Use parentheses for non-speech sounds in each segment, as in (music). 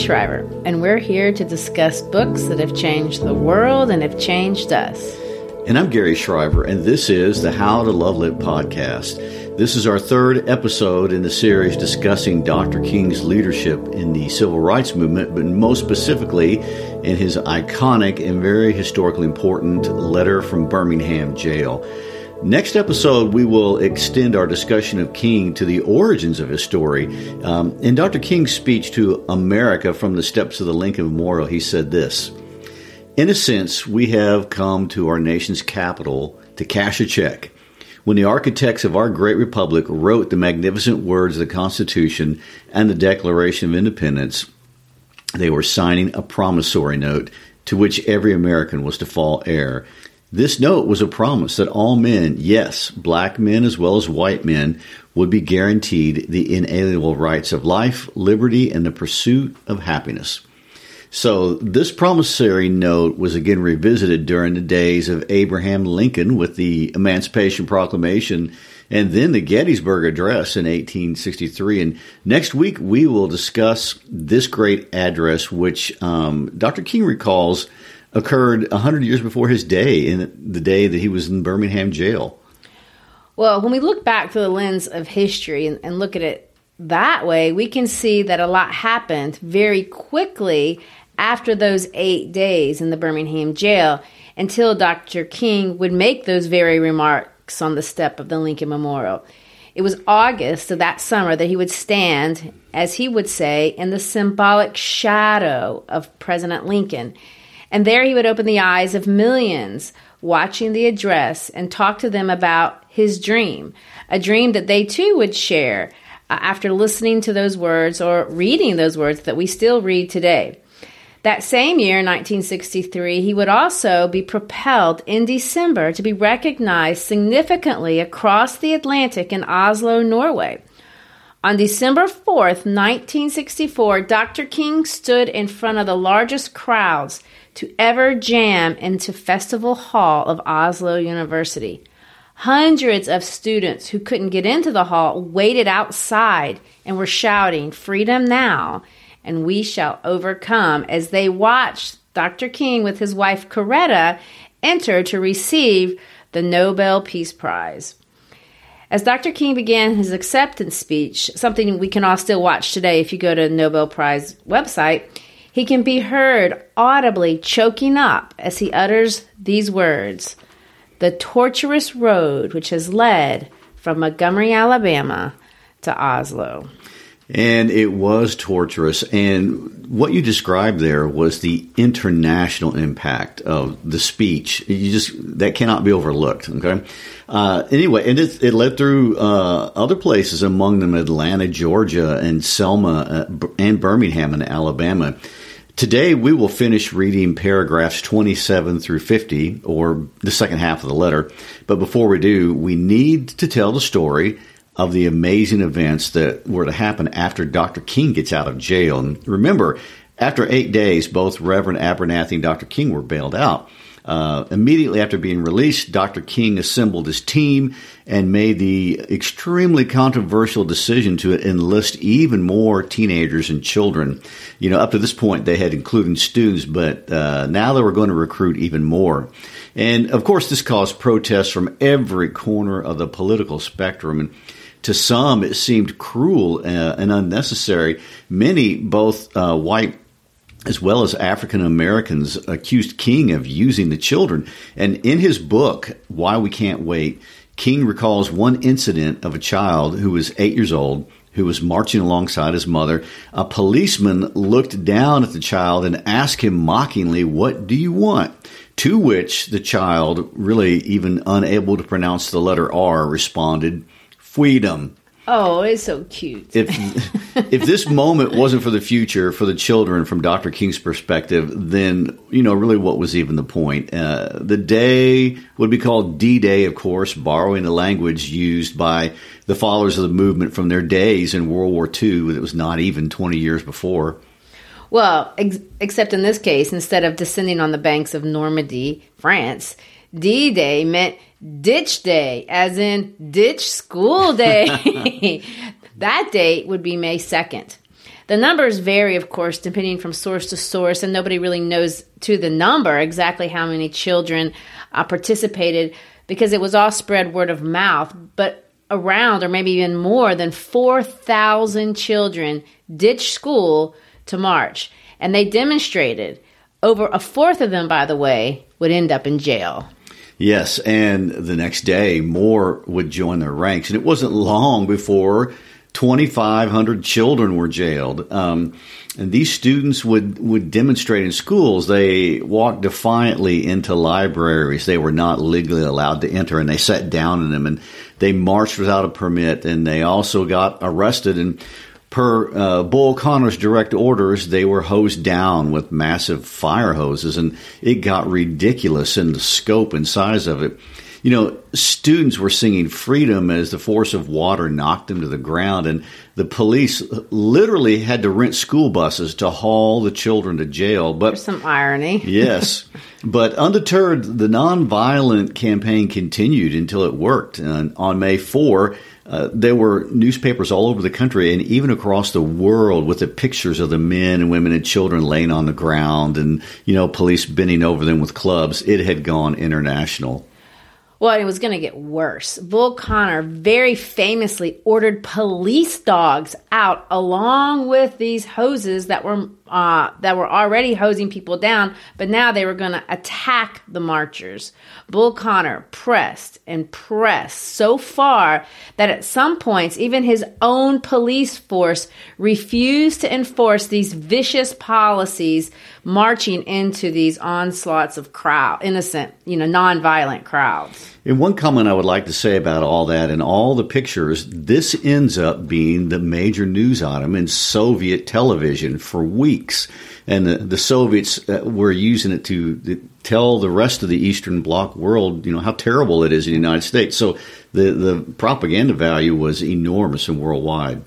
Shriver, and we're here to discuss books that have changed the world and have changed us. And I'm Gary Shriver, and this is the How to Love Lit podcast. This is our third episode in the series discussing Dr. King's leadership in the civil rights movement, but most specifically in his iconic and very historically important letter from Birmingham jail. Next episode, we will extend our discussion of King to the origins of his story. Um, in Dr. King's speech to America from the steps of the Lincoln Memorial, he said this In a sense, we have come to our nation's capital to cash a check. When the architects of our great republic wrote the magnificent words of the Constitution and the Declaration of Independence, they were signing a promissory note to which every American was to fall heir. This note was a promise that all men, yes, black men as well as white men, would be guaranteed the inalienable rights of life, liberty, and the pursuit of happiness. So, this promissory note was again revisited during the days of Abraham Lincoln with the Emancipation Proclamation and then the Gettysburg Address in 1863. And next week, we will discuss this great address, which um, Dr. King recalls occurred 100 years before his day, in the day that he was in Birmingham jail. Well, when we look back through the lens of history and, and look at it that way, we can see that a lot happened very quickly after those eight days in the Birmingham jail until Dr. King would make those very remarks on the step of the Lincoln Memorial. It was August of that summer that he would stand, as he would say, in the symbolic shadow of President Lincoln. And there he would open the eyes of millions watching the address and talk to them about his dream, a dream that they too would share uh, after listening to those words or reading those words that we still read today. That same year, 1963, he would also be propelled in December to be recognized significantly across the Atlantic in Oslo, Norway. On December 4th, 1964, Dr. King stood in front of the largest crowds to ever jam into Festival Hall of Oslo University. Hundreds of students who couldn't get into the hall waited outside and were shouting, Freedom now, and we shall overcome, as they watched Dr. King with his wife Coretta enter to receive the Nobel Peace Prize. As Dr. King began his acceptance speech, something we can all still watch today if you go to the Nobel Prize website, he can be heard audibly choking up as he utters these words The tortuous road which has led from Montgomery, Alabama to Oslo. And it was torturous. And what you described there was the international impact of the speech. You just, that cannot be overlooked. Okay. Uh, anyway, and it, it led through uh, other places, among them Atlanta, Georgia, and Selma, uh, and Birmingham, in Alabama. Today, we will finish reading paragraphs 27 through 50, or the second half of the letter. But before we do, we need to tell the story of the amazing events that were to happen after Dr. King gets out of jail. And remember, after eight days, both Reverend Abernathy and Dr. King were bailed out. Uh, immediately after being released, Dr. King assembled his team and made the extremely controversial decision to enlist even more teenagers and children. You know, up to this point, they had included students, but uh, now they were going to recruit even more. And of course, this caused protests from every corner of the political spectrum. And to some, it seemed cruel uh, and unnecessary. Many, both uh, white as well as African Americans, accused King of using the children. And in his book, Why We Can't Wait, King recalls one incident of a child who was eight years old who was marching alongside his mother. A policeman looked down at the child and asked him mockingly, What do you want? To which the child, really even unable to pronounce the letter R, responded, Freedom. Oh, it's so cute. If if this moment wasn't for the future, for the children, from Dr. King's perspective, then you know really what was even the point? Uh, the day would be called D-Day, of course, borrowing the language used by the followers of the movement from their days in World War II. That was not even twenty years before. Well, ex- except in this case, instead of descending on the banks of Normandy, France, D Day meant ditch day, as in ditch school (laughs) day. (laughs) that date would be May 2nd. The numbers vary, of course, depending from source to source, and nobody really knows to the number exactly how many children uh, participated because it was all spread word of mouth. But around, or maybe even more than 4,000 children ditched school to march. And they demonstrated. Over a fourth of them, by the way, would end up in jail. Yes, and the next day, more would join their ranks. And it wasn't long before 2,500 children were jailed. Um, and these students would, would demonstrate in schools. They walked defiantly into libraries they were not legally allowed to enter, and they sat down in them, and they marched without a permit, and they also got arrested. And per uh, Bull Connor's direct orders, they were hosed down with massive fire hoses, and it got ridiculous in the scope and size of it. You know, students were singing freedom as the force of water knocked them to the ground, and the police literally had to rent school buses to haul the children to jail. But There's some irony. (laughs) yes, but undeterred, the nonviolent campaign continued until it worked. And on May 4, uh, there were newspapers all over the country and even across the world with the pictures of the men and women and children laying on the ground and, you know, police bending over them with clubs. It had gone international. Well, it was going to get worse. Bull Connor very famously ordered police dogs out along with these hoses that were uh, that were already hosing people down, but now they were going to attack the marchers. Bull Connor pressed and pressed so far that at some points, even his own police force refused to enforce these vicious policies, marching into these onslaughts of crowd, innocent, you know, nonviolent crowds. And one comment I would like to say about all that and all the pictures, this ends up being the major news item in Soviet television for weeks. And the, the Soviets uh, were using it to tell the rest of the Eastern Bloc world, you know, how terrible it is in the United States. So the, the propaganda value was enormous and worldwide.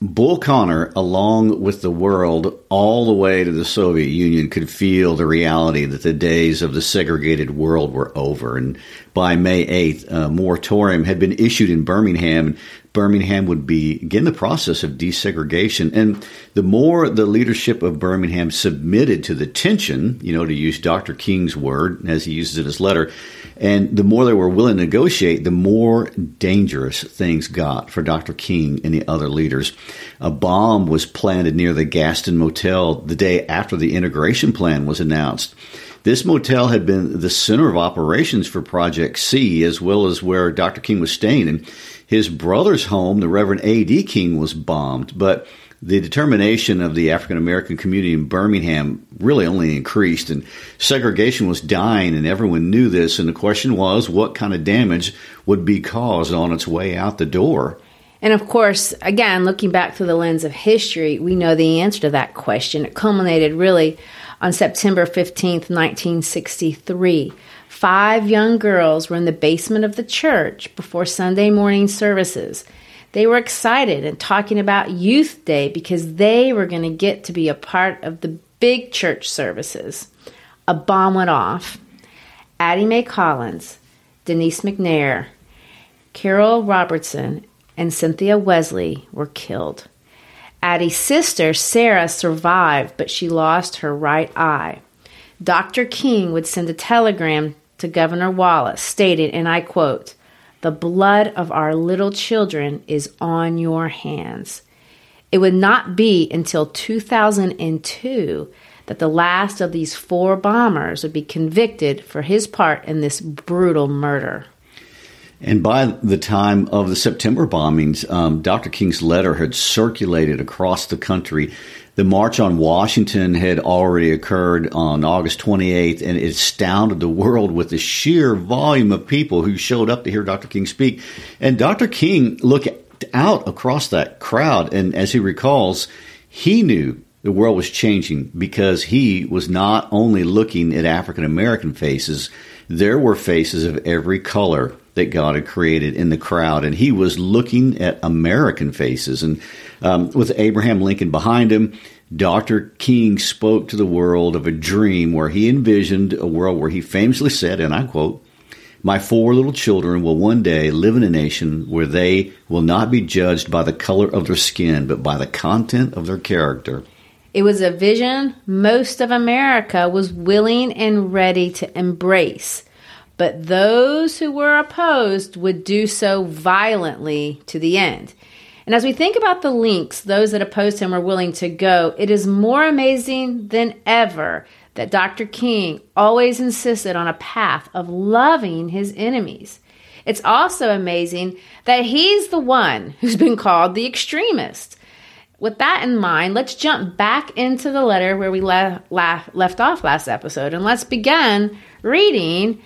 Bull Connor, along with the world, all the way to the Soviet Union, could feel the reality that the days of the segregated world were over. And by May 8th, a moratorium had been issued in Birmingham. Birmingham would begin the process of desegregation. And the more the leadership of Birmingham submitted to the tension, you know, to use Dr. King's word, as he uses it in his letter, and the more they were willing to negotiate, the more dangerous things got for Dr. King and the other leaders. A bomb was planted near the Gaston Motel the day after the integration plan was announced. This motel had been the center of operations for Project C, as well as where Dr. King was staying. And his brother's home, the Reverend A.D. King, was bombed. But the determination of the African American community in Birmingham really only increased, and segregation was dying, and everyone knew this. And the question was, what kind of damage would be caused on its way out the door? And of course, again, looking back through the lens of history, we know the answer to that question. It culminated really on September 15th, 1963. Five young girls were in the basement of the church before Sunday morning services They were excited and talking about Youth Day because they were going to get to be a part of the big church services. A bomb went off. Addie Mae Collins, Denise McNair, Carole Robertson, and Cynthia Wesley were killed. Addie's sister, Sarah, survived, but she lost her right eye. Dr. King would send a telegram to Governor Wallace stating, and I quote, The blood of our little children is on your hands. It would not be until 2002 that the last of these four bombers would be convicted for his part in this brutal murder. And by the time of the September bombings, um, Dr. King's letter had circulated across the country. The March on Washington had already occurred on August 28th, and it astounded the world with the sheer volume of people who showed up to hear Dr. King speak. And Dr. King looked out across that crowd, and as he recalls, he knew the world was changing because he was not only looking at African American faces, there were faces of every color that God had created in the crowd, and he was looking at American faces. And um, with Abraham Lincoln behind him, Dr. King spoke to the world of a dream where he envisioned a world where he famously said, and I quote, My four little children will one day live in a nation where they will not be judged by the color of their skin, but by the content of their character. It was a vision most of America was willing and ready to embrace but those who were opposed would do so violently to the end. And as we think about the links those that opposed him were willing to go, it is more amazing than ever that Dr. King always insisted on a path of loving his enemies. It's also amazing that he's the one who's been called the extremist. With that in mind, let's jump back into the letter where we le- la- left off last episode and let's begin reading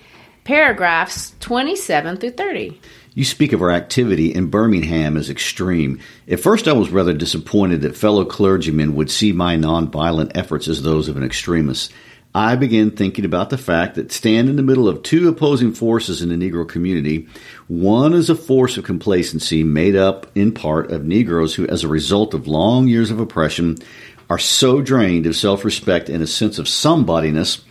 paragraphs 27 through 30. You speak of our activity in Birmingham as extreme. At first, I was rather disappointed that fellow clergymen would see my nonviolent efforts as those of an extremist. I began thinking about the fact that stand in the middle of two opposing forces in the Negro community. One is a force of complacency made up in part of Negroes who, as a result of long years of oppression, are so drained of self respect and a sense of somebodyness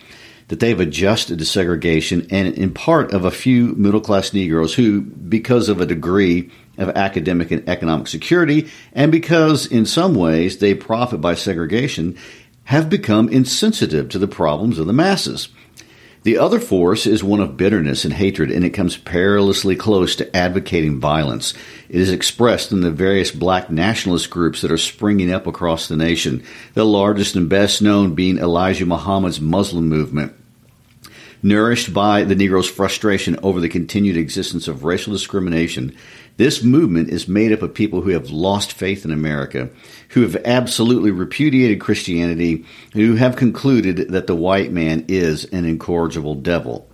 that they've adjusted to segregation and in part of a few middle class Negroes who, because of a degree of academic and economic security, and because in some ways they profit by segregation, have become insensitive to the problems of the masses. The other force is one of bitterness and hatred, and it comes perilously close to advocating violence. It is expressed in the various black nationalist groups that are springing up across the nation, the largest and best known being Elijah Muhammad's Muslim movement. Nourished by the Negro's frustration over the continued existence of racial discrimination, this movement is made up of people who have lost faith in America, who have absolutely repudiated Christianity, who have concluded that the white man is an incorrigible devil.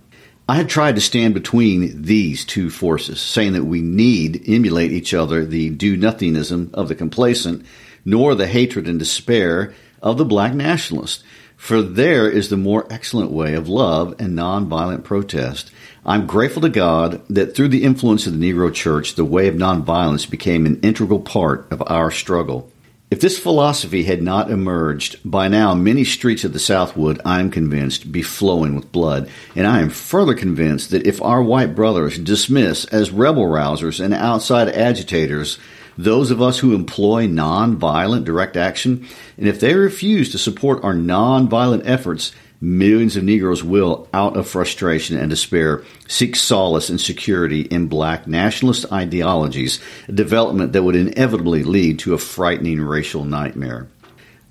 I had tried to stand between these two forces, saying that we need emulate each other the do nothingism of the complacent, nor the hatred and despair of the black nationalist. For there is the more excellent way of love and nonviolent protest. I'm grateful to God that through the influence of the Negro Church, the way of nonviolence became an integral part of our struggle. If this philosophy had not emerged, by now many streets of the South would, I am convinced, be flowing with blood. And I am further convinced that if our white brothers dismiss as rebel rousers and outside agitators those of us who employ nonviolent direct action, and if they refuse to support our nonviolent efforts, millions of Negroes will, out of frustration and despair, seek solace and security in black nationalist ideologies, a development that would inevitably lead to a frightening racial nightmare.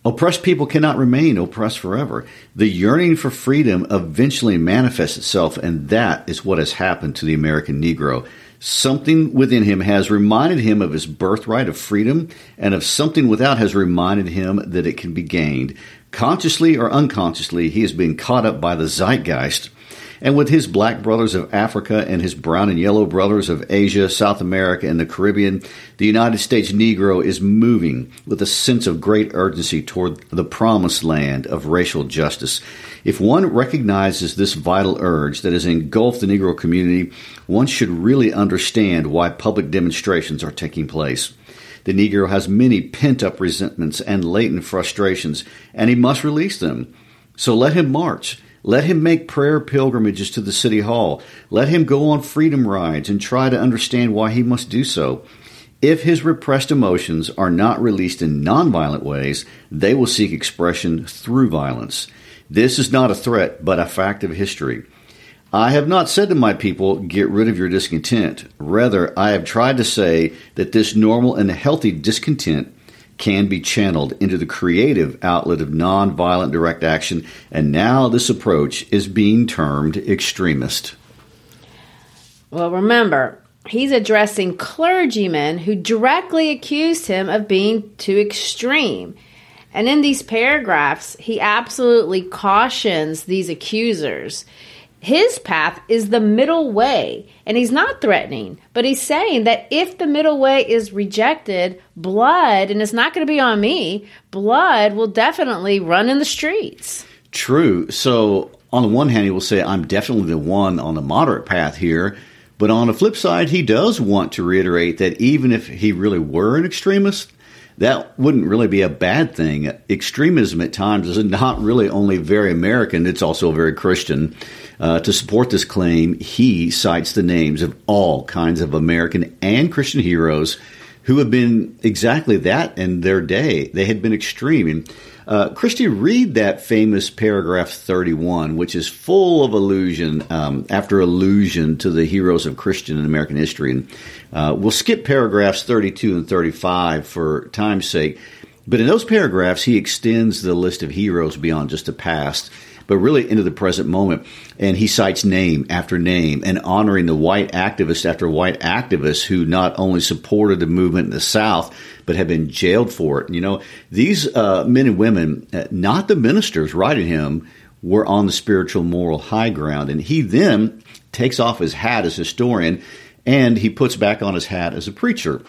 Oppressed people cannot remain oppressed forever. The yearning for freedom eventually manifests itself, and that is what has happened to the American Negro. Something within him has reminded him of his birthright of freedom, and of something without has reminded him that it can be gained. Consciously or unconsciously, he has been caught up by the zeitgeist And with his black brothers of Africa and his brown and yellow brothers of Asia, South America, and the Caribbean, the United States Negro is moving with a sense of great urgency toward the promised land of racial justice. If one recognizes this vital urge that has engulfed the Negro community, one should really understand why public demonstrations are taking place. The Negro has many pent up resentments and latent frustrations, and he must release them. So let him march. Let him make prayer pilgrimages to the city hall. Let him go on freedom rides and try to understand why he must do so. If his repressed emotions are not released in nonviolent ways, they will seek expression through violence. This is not a threat, but a fact of history. I have not said to my people, get rid of your discontent. Rather, I have tried to say that this normal and healthy discontent can be channeled into the creative outlet of nonviolent direct action, and now this approach is being termed extremist. Well, remember, he's addressing clergymen who directly accused him of being too extreme. And in these paragraphs, he absolutely cautions these accusers. His path is the middle way, and he's not threatening, but he's saying that if the middle way is rejected, blood, and it's not going to be on me, blood will definitely run in the streets. True. So, on the one hand, he will say, I'm definitely the one on the moderate path here. But on the flip side, he does want to reiterate that even if he really were an extremist, that wouldn't really be a bad thing. Extremism at times is not really only very American, it's also very Christian. Uh, to support this claim, he cites the names of all kinds of American and Christian heroes who have been exactly that in their day. They had been extreme. And, uh, Christy, read that famous paragraph 31, which is full of allusion um, after allusion to the heroes of Christian and American history. And uh, we'll skip paragraphs 32 and 35 for time's sake. But in those paragraphs, he extends the list of heroes beyond just the past but really into the present moment. And he cites name after name and honoring the white activist after white activist who not only supported the movement in the South, but have been jailed for it. You know, these uh, men and women, uh, not the ministers writing him, were on the spiritual moral high ground. And he then takes off his hat as historian and he puts back on his hat as a preacher.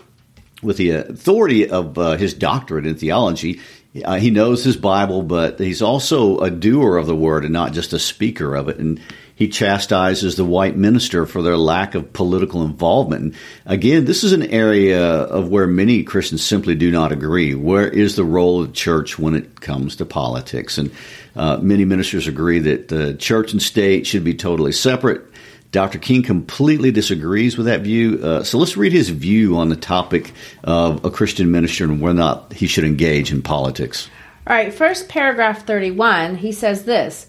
With the authority of uh, his doctorate in theology, uh, he knows his Bible, but he's also a doer of the word and not just a speaker of it. And he chastises the white minister for their lack of political involvement. And again, this is an area of where many Christians simply do not agree. Where is the role of the church when it comes to politics? And uh, many ministers agree that the church and state should be totally separate. Dr. King completely disagrees with that view. Uh, so let's read his view on the topic of a Christian minister and whether or not he should engage in politics. All right, first paragraph 31, he says this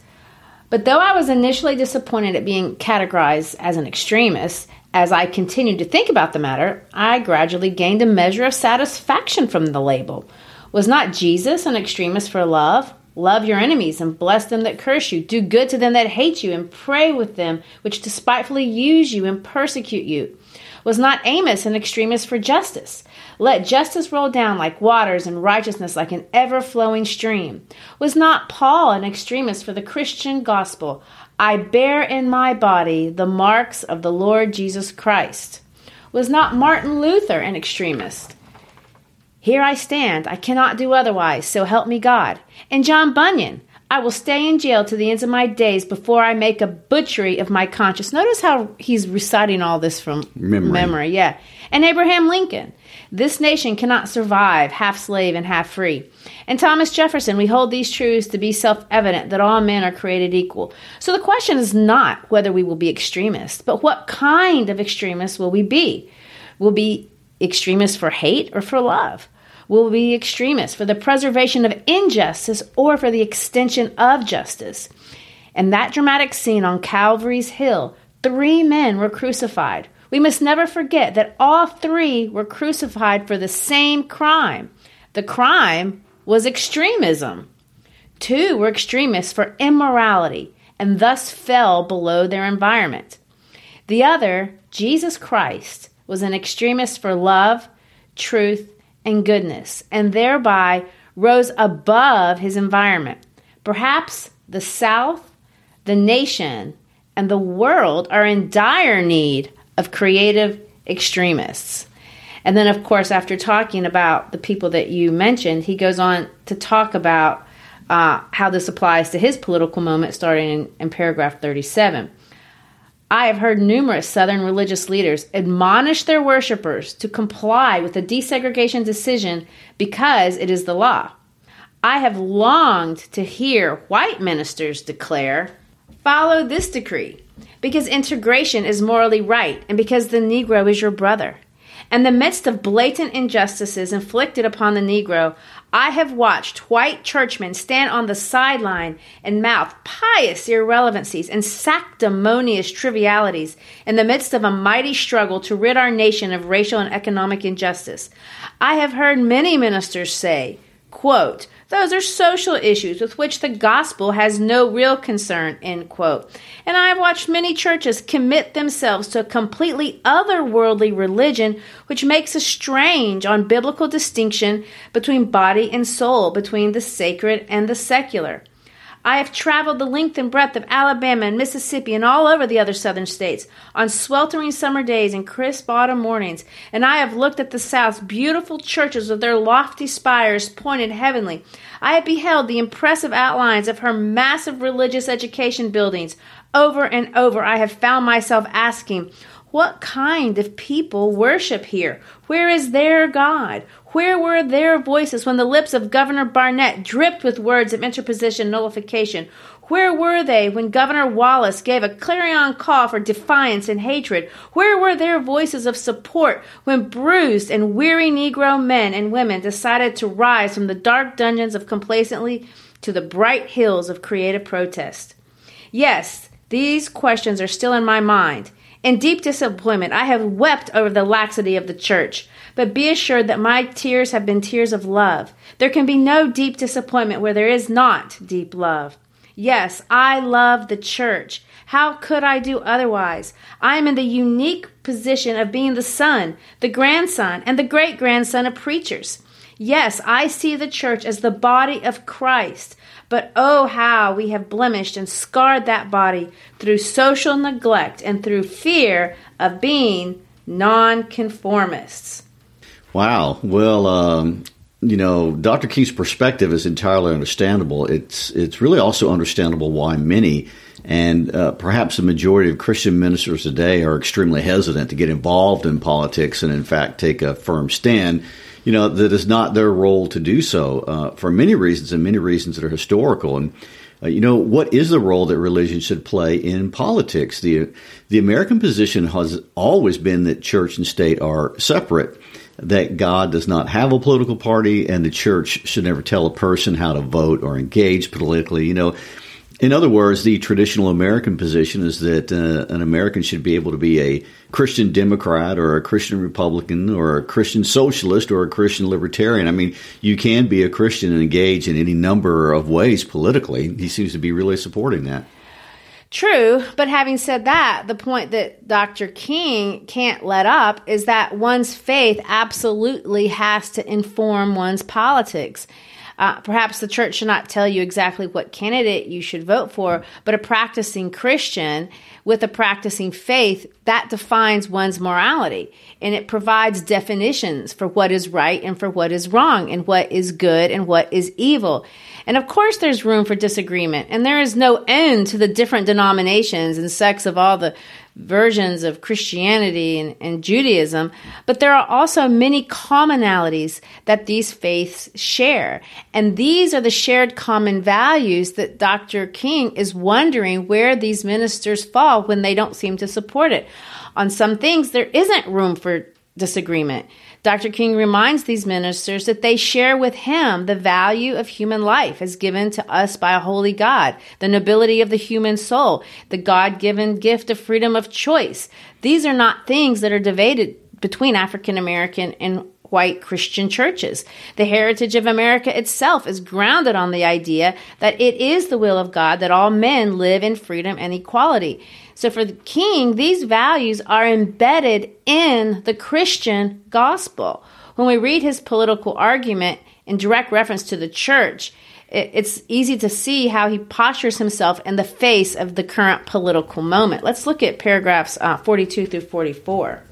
But though I was initially disappointed at being categorized as an extremist, as I continued to think about the matter, I gradually gained a measure of satisfaction from the label. Was not Jesus an extremist for love? Love your enemies and bless them that curse you. Do good to them that hate you and pray with them which despitefully use you and persecute you. Was not Amos an extremist for justice? Let justice roll down like waters and righteousness like an ever flowing stream. Was not Paul an extremist for the Christian gospel? I bear in my body the marks of the Lord Jesus Christ. Was not Martin Luther an extremist? Here I stand, I cannot do otherwise, so help me God. And John Bunyan, I will stay in jail to the ends of my days before I make a butchery of my conscience. Notice how he's reciting all this from memory. memory. Yeah. And Abraham Lincoln, this nation cannot survive half slave and half free. And Thomas Jefferson, we hold these truths to be self evident that all men are created equal. So the question is not whether we will be extremists, but what kind of extremists will we be? Will be extremists for hate or for love? Will be extremists for the preservation of injustice or for the extension of justice. In that dramatic scene on Calvary's Hill, three men were crucified. We must never forget that all three were crucified for the same crime. The crime was extremism. Two were extremists for immorality and thus fell below their environment. The other, Jesus Christ, was an extremist for love, truth, and goodness, and thereby rose above his environment. Perhaps the South, the nation, and the world are in dire need of creative extremists. And then, of course, after talking about the people that you mentioned, he goes on to talk about uh, how this applies to his political moment, starting in, in paragraph 37. I have heard numerous Southern religious leaders admonish their worshippers to comply with the desegregation decision because it is the law. I have longed to hear white ministers declare, follow this decree, because integration is morally right and because the Negro is your brother. In the midst of blatant injustices inflicted upon the Negro, I have watched white churchmen stand on the sideline and mouth pious irrelevancies and sanctimonious trivialities in the midst of a mighty struggle to rid our nation of racial and economic injustice. I have heard many ministers say, quote, those are social issues with which the gospel has no real concern, end quote. And I have watched many churches commit themselves to a completely otherworldly religion which makes a strange on biblical distinction between body and soul, between the sacred and the secular. I have traveled the length and breadth of Alabama and Mississippi and all over the other southern states on sweltering summer days and crisp autumn mornings, and I have looked at the South's beautiful churches with their lofty spires pointed heavenly. I have beheld the impressive outlines of her massive religious education buildings. Over and over, I have found myself asking, what kind of people worship here? Where is their God? Where were their voices when the lips of Governor Barnett dripped with words of interposition nullification? Where were they when Governor Wallace gave a clarion call for defiance and hatred? Where were their voices of support when bruised and weary Negro men and women decided to rise from the dark dungeons of complacency to the bright hills of creative protest? Yes, these questions are still in my mind. In deep disappointment, I have wept over the laxity of the church. But be assured that my tears have been tears of love. There can be no deep disappointment where there is not deep love. Yes, I love the church. How could I do otherwise? I am in the unique position of being the son, the grandson, and the great grandson of preachers. Yes, I see the church as the body of Christ. But oh, how we have blemished and scarred that body through social neglect and through fear of being nonconformists. Wow. Well, um, you know, Dr. King's perspective is entirely understandable. It's it's really also understandable why many and uh, perhaps the majority of Christian ministers today are extremely hesitant to get involved in politics and, in fact, take a firm stand. You know that is not their role to do so uh, for many reasons and many reasons that are historical. And uh, you know what is the role that religion should play in politics? the The American position has always been that church and state are separate that God does not have a political party and the church should never tell a person how to vote or engage politically. You know, in other words, the traditional American position is that uh, an American should be able to be a Christian Democrat or a Christian Republican or a Christian Socialist or a Christian Libertarian. I mean, you can be a Christian and engage in any number of ways politically. He seems to be really supporting that. True, but having said that, the point that Dr. King can't let up is that one's faith absolutely has to inform one's politics. Uh, perhaps the church should not tell you exactly what candidate you should vote for, but a practicing Christian with a practicing faith that defines one's morality and it provides definitions for what is right and for what is wrong and what is good and what is evil. And of course, there's room for disagreement, and there is no end to the different denominations and sects of all the versions of Christianity and, and, Judaism, but there are also many commonalities that these faiths share. And these are the shared common values that Dr. King is wondering where these ministers fall when they don't seem to support it. On some things, there isn't room for disagreement. Dr. King reminds these ministers that they share with him the value of human life as given to us by a holy God, the nobility of the human soul, the God given gift of freedom of choice. These are not things that are debated between African American and white Christian churches. The heritage of America itself is grounded on the idea that it is the will of God that all men live in freedom and equality. So for the king, these values are embedded in the Christian gospel. When we read his political argument in direct reference to the church, it's easy to see how he postures himself in the face of the current political moment. Let's look at paragraphs uh, 42 through 44.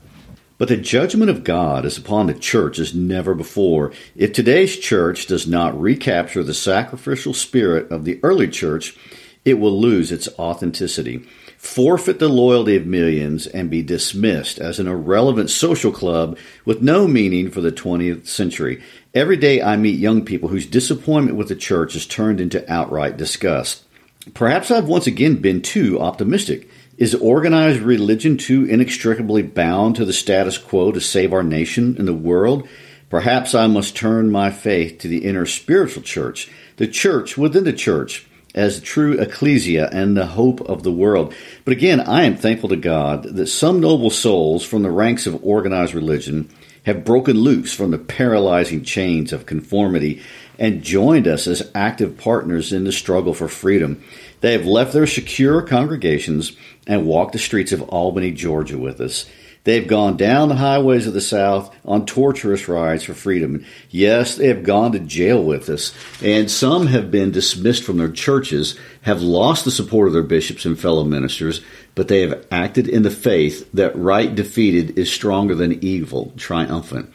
But the judgment of God is upon the church as never before. If today's church does not recapture the sacrificial spirit of the early church, it will lose its authenticity, forfeit the loyalty of millions, and be dismissed as an irrelevant social club with no meaning for the 20th century. Every day I meet young people whose disappointment with the church has turned into outright disgust. Perhaps I've once again been too optimistic. Is organized religion too inextricably bound to the status quo to save our nation and the world? Perhaps I must turn my faith to the inner spiritual church, the church within the church, as the true ecclesia and the hope of the world. But again, I am thankful to God that some noble souls from the ranks of organized religion have broken loose from the paralyzing chains of conformity and joined us as active partners in the struggle for freedom. They have left their secure congregations and walked the streets of Albany, Georgia with us. They've gone down the highways of the South on torturous rides for freedom. Yes, they have gone to jail with us, and some have been dismissed from their churches, have lost the support of their bishops and fellow ministers, but they have acted in the faith that right defeated is stronger than evil, triumphant.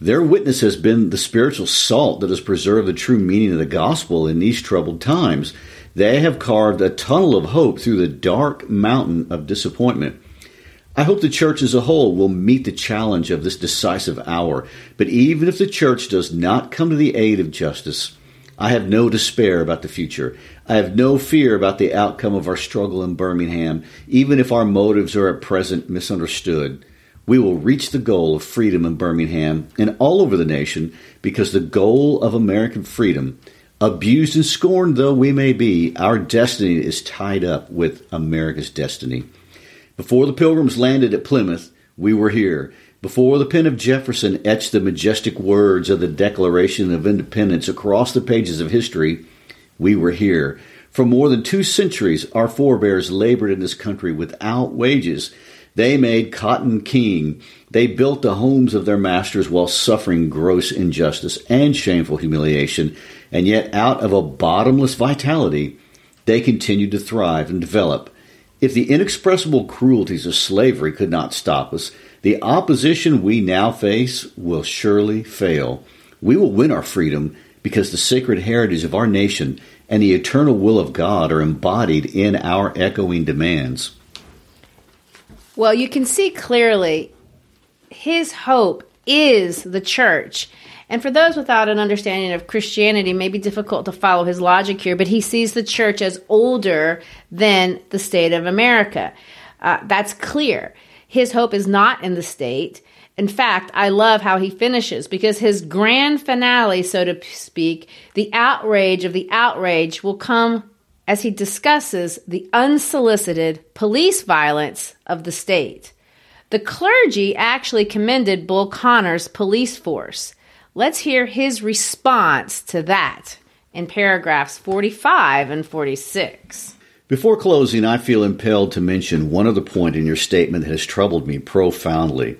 Their witness has been the spiritual salt that has preserved the true meaning of the gospel in these troubled times. They have carved a tunnel of hope through the dark mountain of disappointment. I hope the church as a whole will meet the challenge of this decisive hour. But even if the church does not come to the aid of justice, I have no despair about the future. I have no fear about the outcome of our struggle in Birmingham, even if our motives are at present misunderstood. We will reach the goal of freedom in Birmingham and all over the nation because the goal of American freedom, abused and scorned though we may be, our destiny is tied up with America's destiny. Before the pilgrims landed at Plymouth, we were here. Before the pen of Jefferson etched the majestic words of the Declaration of Independence across the pages of history, we were here. For more than two centuries, our forebears labored in this country without wages. They made cotton king. They built the homes of their masters while suffering gross injustice and shameful humiliation. And yet, out of a bottomless vitality, they continued to thrive and develop. If the inexpressible cruelties of slavery could not stop us, the opposition we now face will surely fail. We will win our freedom because the sacred heritage of our nation and the eternal will of God are embodied in our echoing demands. Well, you can see clearly his hope is the church. And for those without an understanding of Christianity, it may be difficult to follow his logic here, but he sees the church as older than the state of America. Uh, that's clear. His hope is not in the state. In fact, I love how he finishes because his grand finale, so to speak, the outrage of the outrage, will come as he discusses the unsolicited police violence of the state. The clergy actually commended Bull Connor's police force. Let's hear his response to that in paragraphs 45 and 46. Before closing, I feel impelled to mention one other point in your statement that has troubled me profoundly.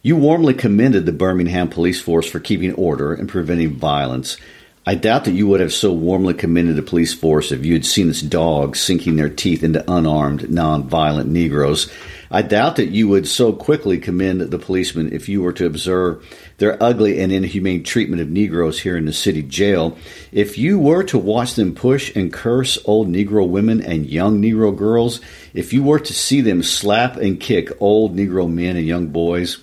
You warmly commended the Birmingham police force for keeping order and preventing violence. I doubt that you would have so warmly commended the police force if you had seen its dogs sinking their teeth into unarmed, nonviolent Negroes. I doubt that you would so quickly commend the policemen if you were to observe their ugly and inhumane treatment of Negroes here in the city jail. If you were to watch them push and curse old Negro women and young Negro girls, if you were to see them slap and kick old Negro men and young boys,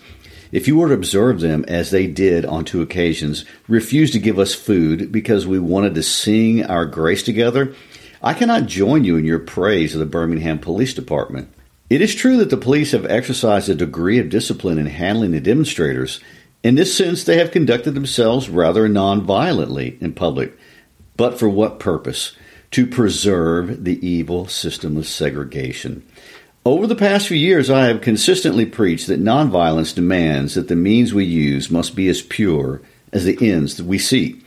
if you were to observe them as they did on two occasions, refuse to give us food because we wanted to sing our grace together, I cannot join you in your praise of the Birmingham Police Department. It is true that the police have exercised a degree of discipline in handling the demonstrators. In this sense, they have conducted themselves rather nonviolently in public. But for what purpose? To preserve the evil system of segregation. Over the past few years, I have consistently preached that nonviolence demands that the means we use must be as pure as the ends that we seek.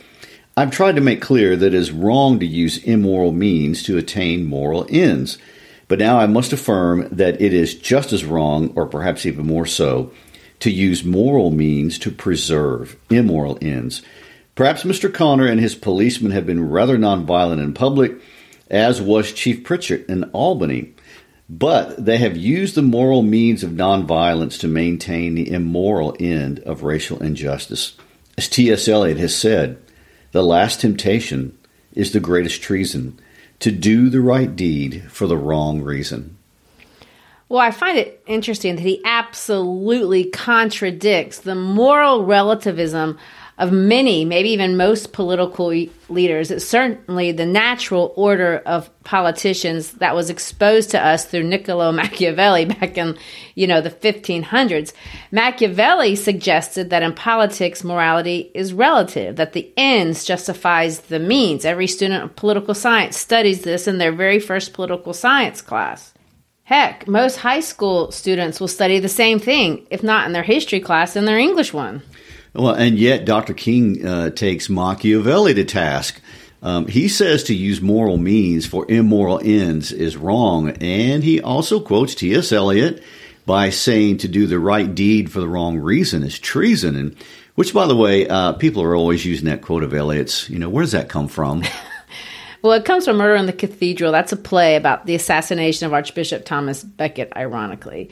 I've tried to make clear that it is wrong to use immoral means to attain moral ends. But now I must affirm that it is just as wrong, or perhaps even more so, to use moral means to preserve immoral ends. Perhaps Mr. Connor and his policemen have been rather nonviolent in public, as was Chief Pritchett in Albany, but they have used the moral means of nonviolence to maintain the immoral end of racial injustice. As T.S. Eliot has said, the last temptation is the greatest treason to do the right deed for the wrong reason. Well, I find it interesting that he absolutely contradicts the moral relativism of many, maybe even most political leaders. It's certainly the natural order of politicians that was exposed to us through Niccolo (laughs) Machiavelli back in, you know, the 1500s. Machiavelli suggested that in politics, morality is relative, that the ends justifies the means. Every student of political science studies this in their very first political science class. Heck, most high school students will study the same thing, if not in their history class, in their English one. Well, and yet Dr. King uh, takes Machiavelli to task. Um, he says to use moral means for immoral ends is wrong, and he also quotes T.S. Eliot by saying to do the right deed for the wrong reason is treason. And which, by the way, uh, people are always using that quote of Eliot's. You know, where does that come from? (laughs) well, it comes from Murder in the Cathedral. That's a play about the assassination of Archbishop Thomas Becket, ironically.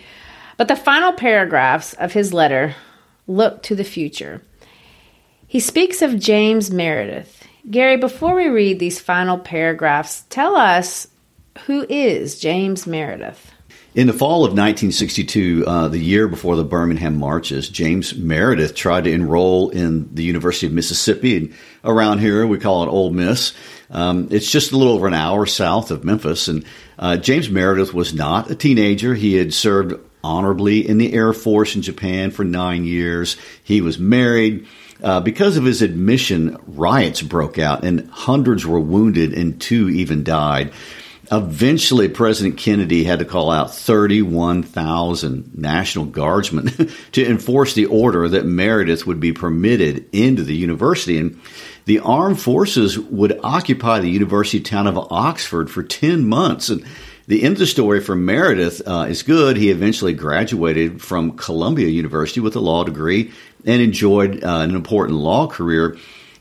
But the final paragraphs of his letter look to the future. He speaks of James Meredith. Gary, before we read these final paragraphs, tell us who is James Meredith? In the fall of 1962, uh, the year before the Birmingham marches, James Meredith tried to enroll in the University of Mississippi. And around here, we call it Ole Miss. Um, it's just a little over an hour south of Memphis. And uh, James Meredith was not a teenager. He had served honorably in the Air Force in Japan for nine years. He was married. Uh, because of his admission, riots broke out and hundreds were wounded and two even died. Eventually, President Kennedy had to call out 31,000 National Guardsmen (laughs) to enforce the order that Meredith would be permitted into the university. And the armed forces would occupy the university town of Oxford for 10 months. And the end of the story for Meredith uh, is good. He eventually graduated from Columbia University with a law degree and enjoyed uh, an important law career.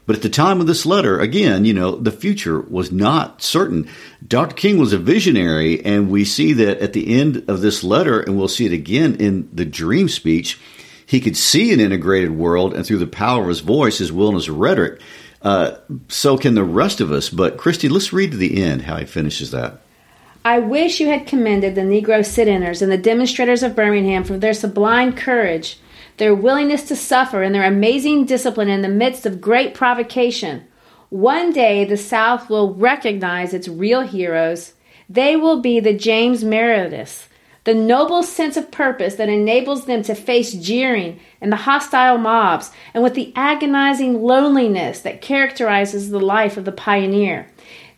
But at the time of this letter, again, you know, the future was not certain. Dr. King was a visionary, and we see that at the end of this letter, and we'll see it again in the dream speech, he could see an integrated world, and through the power of his voice, his will, and his rhetoric, uh, so can the rest of us. But, Christy, let's read to the end how he finishes that. I wish you had commended the Negro sit inners and the demonstrators of Birmingham for their sublime courage, their willingness to suffer, and their amazing discipline in the midst of great provocation. One day the South will recognize its real heroes. They will be the James Merediths, the noble sense of purpose that enables them to face jeering and the hostile mobs, and with the agonizing loneliness that characterizes the life of the pioneer.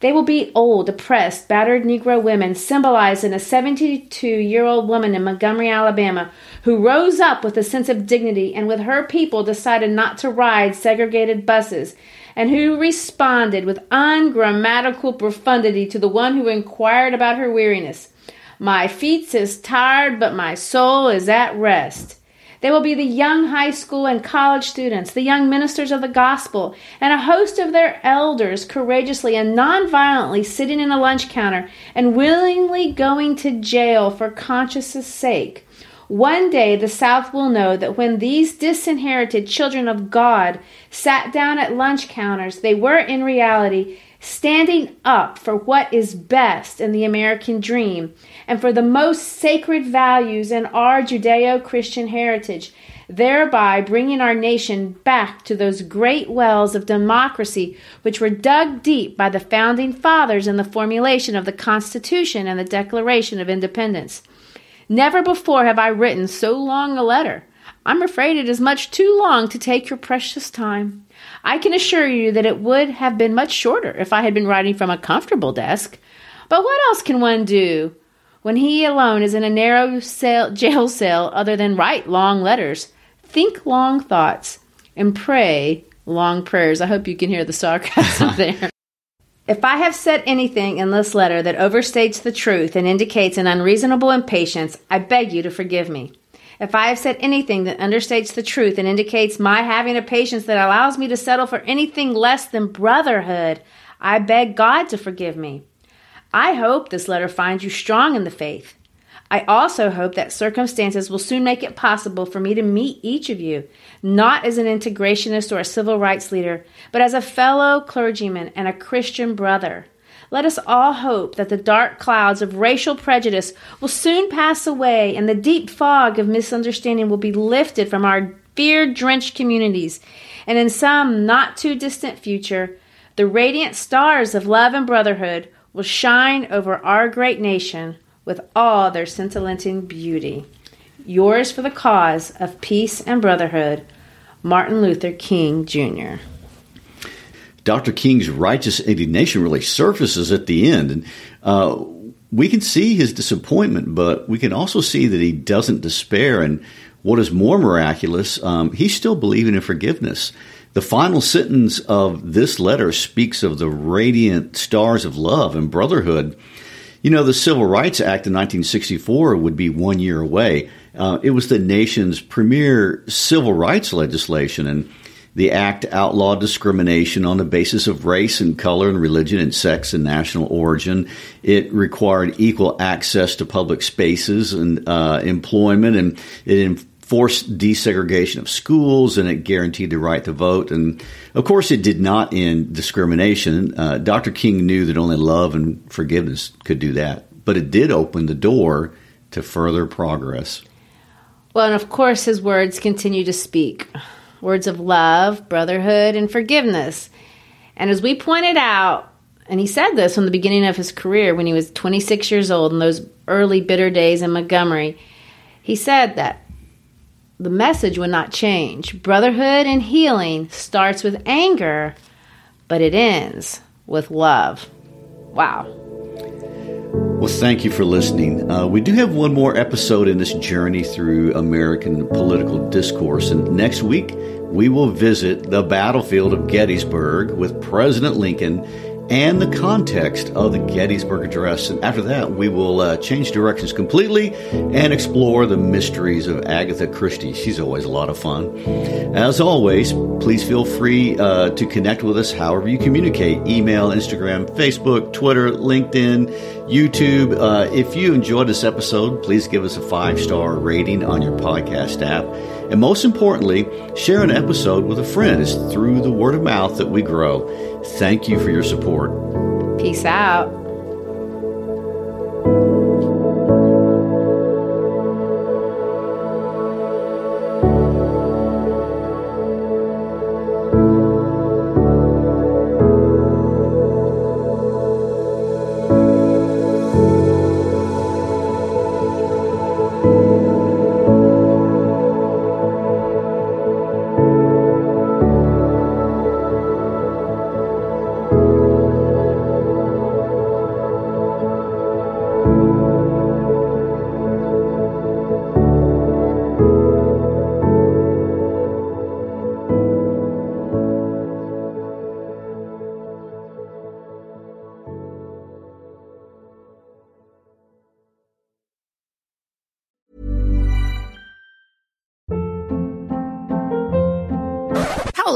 They will be old, depressed, battered Negro women, symbolized in a 72 year old woman in Montgomery, Alabama, who rose up with a sense of dignity and with her people decided not to ride segregated buses, and who responded with ungrammatical profundity to the one who inquired about her weariness. My feet is tired, but my soul is at rest. They will be the young high school and college students, the young ministers of the gospel, and a host of their elders courageously and nonviolently sitting in a lunch counter and willingly going to jail for conscience' sake. One day the South will know that when these disinherited children of God sat down at lunch counters, they were in reality standing up for what is best in the American dream and for the most sacred values in our Judeo Christian heritage, thereby bringing our nation back to those great wells of democracy which were dug deep by the founding fathers in the formulation of the Constitution and the Declaration of Independence. Never before have I written so long a letter. I'm afraid it is much too long to take your precious time. I can assure you that it would have been much shorter if I had been writing from a comfortable desk. But what else can one do when he alone is in a narrow cell, jail cell other than write long letters? Think long thoughts and pray long prayers. I hope you can hear the sarcasm (laughs) there. If I have said anything in this letter that overstates the truth and indicates an unreasonable impatience, I beg you to forgive me. If I have said anything that understates the truth and indicates my having a patience that allows me to settle for anything less than brotherhood, I beg God to forgive me. I hope this letter finds you strong in the faith. I also hope that circumstances will soon make it possible for me to meet each of you, not as an integrationist or a civil rights leader, but as a fellow clergyman and a Christian brother. Let us all hope that the dark clouds of racial prejudice will soon pass away and the deep fog of misunderstanding will be lifted from our fear drenched communities. And in some not too distant future, the radiant stars of love and brotherhood will shine over our great nation with all their scintillating beauty. Yours for the cause of peace and brotherhood, Martin Luther King Jr. Dr. King's righteous indignation really surfaces at the end. And uh, we can see his disappointment, but we can also see that he doesn't despair. And what is more miraculous, um, he's still believing in forgiveness. The final sentence of this letter speaks of the radiant stars of love and brotherhood. You know, the Civil Rights Act of 1964 would be one year away. Uh, it was the nation's premier civil rights legislation, and the act outlawed discrimination on the basis of race and color and religion and sex and national origin. It required equal access to public spaces and uh, employment, and it enforced desegregation of schools, and it guaranteed the right to vote. And of course, it did not end discrimination. Uh, Dr. King knew that only love and forgiveness could do that, but it did open the door to further progress. Well, and of course, his words continue to speak words of love, brotherhood, and forgiveness. And as we pointed out, and he said this from the beginning of his career when he was 26 years old in those early bitter days in Montgomery, he said that the message would not change. Brotherhood and healing starts with anger, but it ends with love. Wow. Well, thank you for listening. Uh, we do have one more episode in this journey through American political discourse, and next week we will visit the battlefield of Gettysburg with President Lincoln and the context of the Gettysburg Address. And after that, we will uh, change directions completely and explore the mysteries of Agatha Christie. She's always a lot of fun. As always, please feel free uh, to connect with us however you communicate email, Instagram, Facebook, Twitter, LinkedIn, YouTube. Uh, if you enjoyed this episode, please give us a five star rating on your podcast app. And most importantly, share an episode with a friend. It's through the word of mouth that we grow. Thank you for your support. Peace out.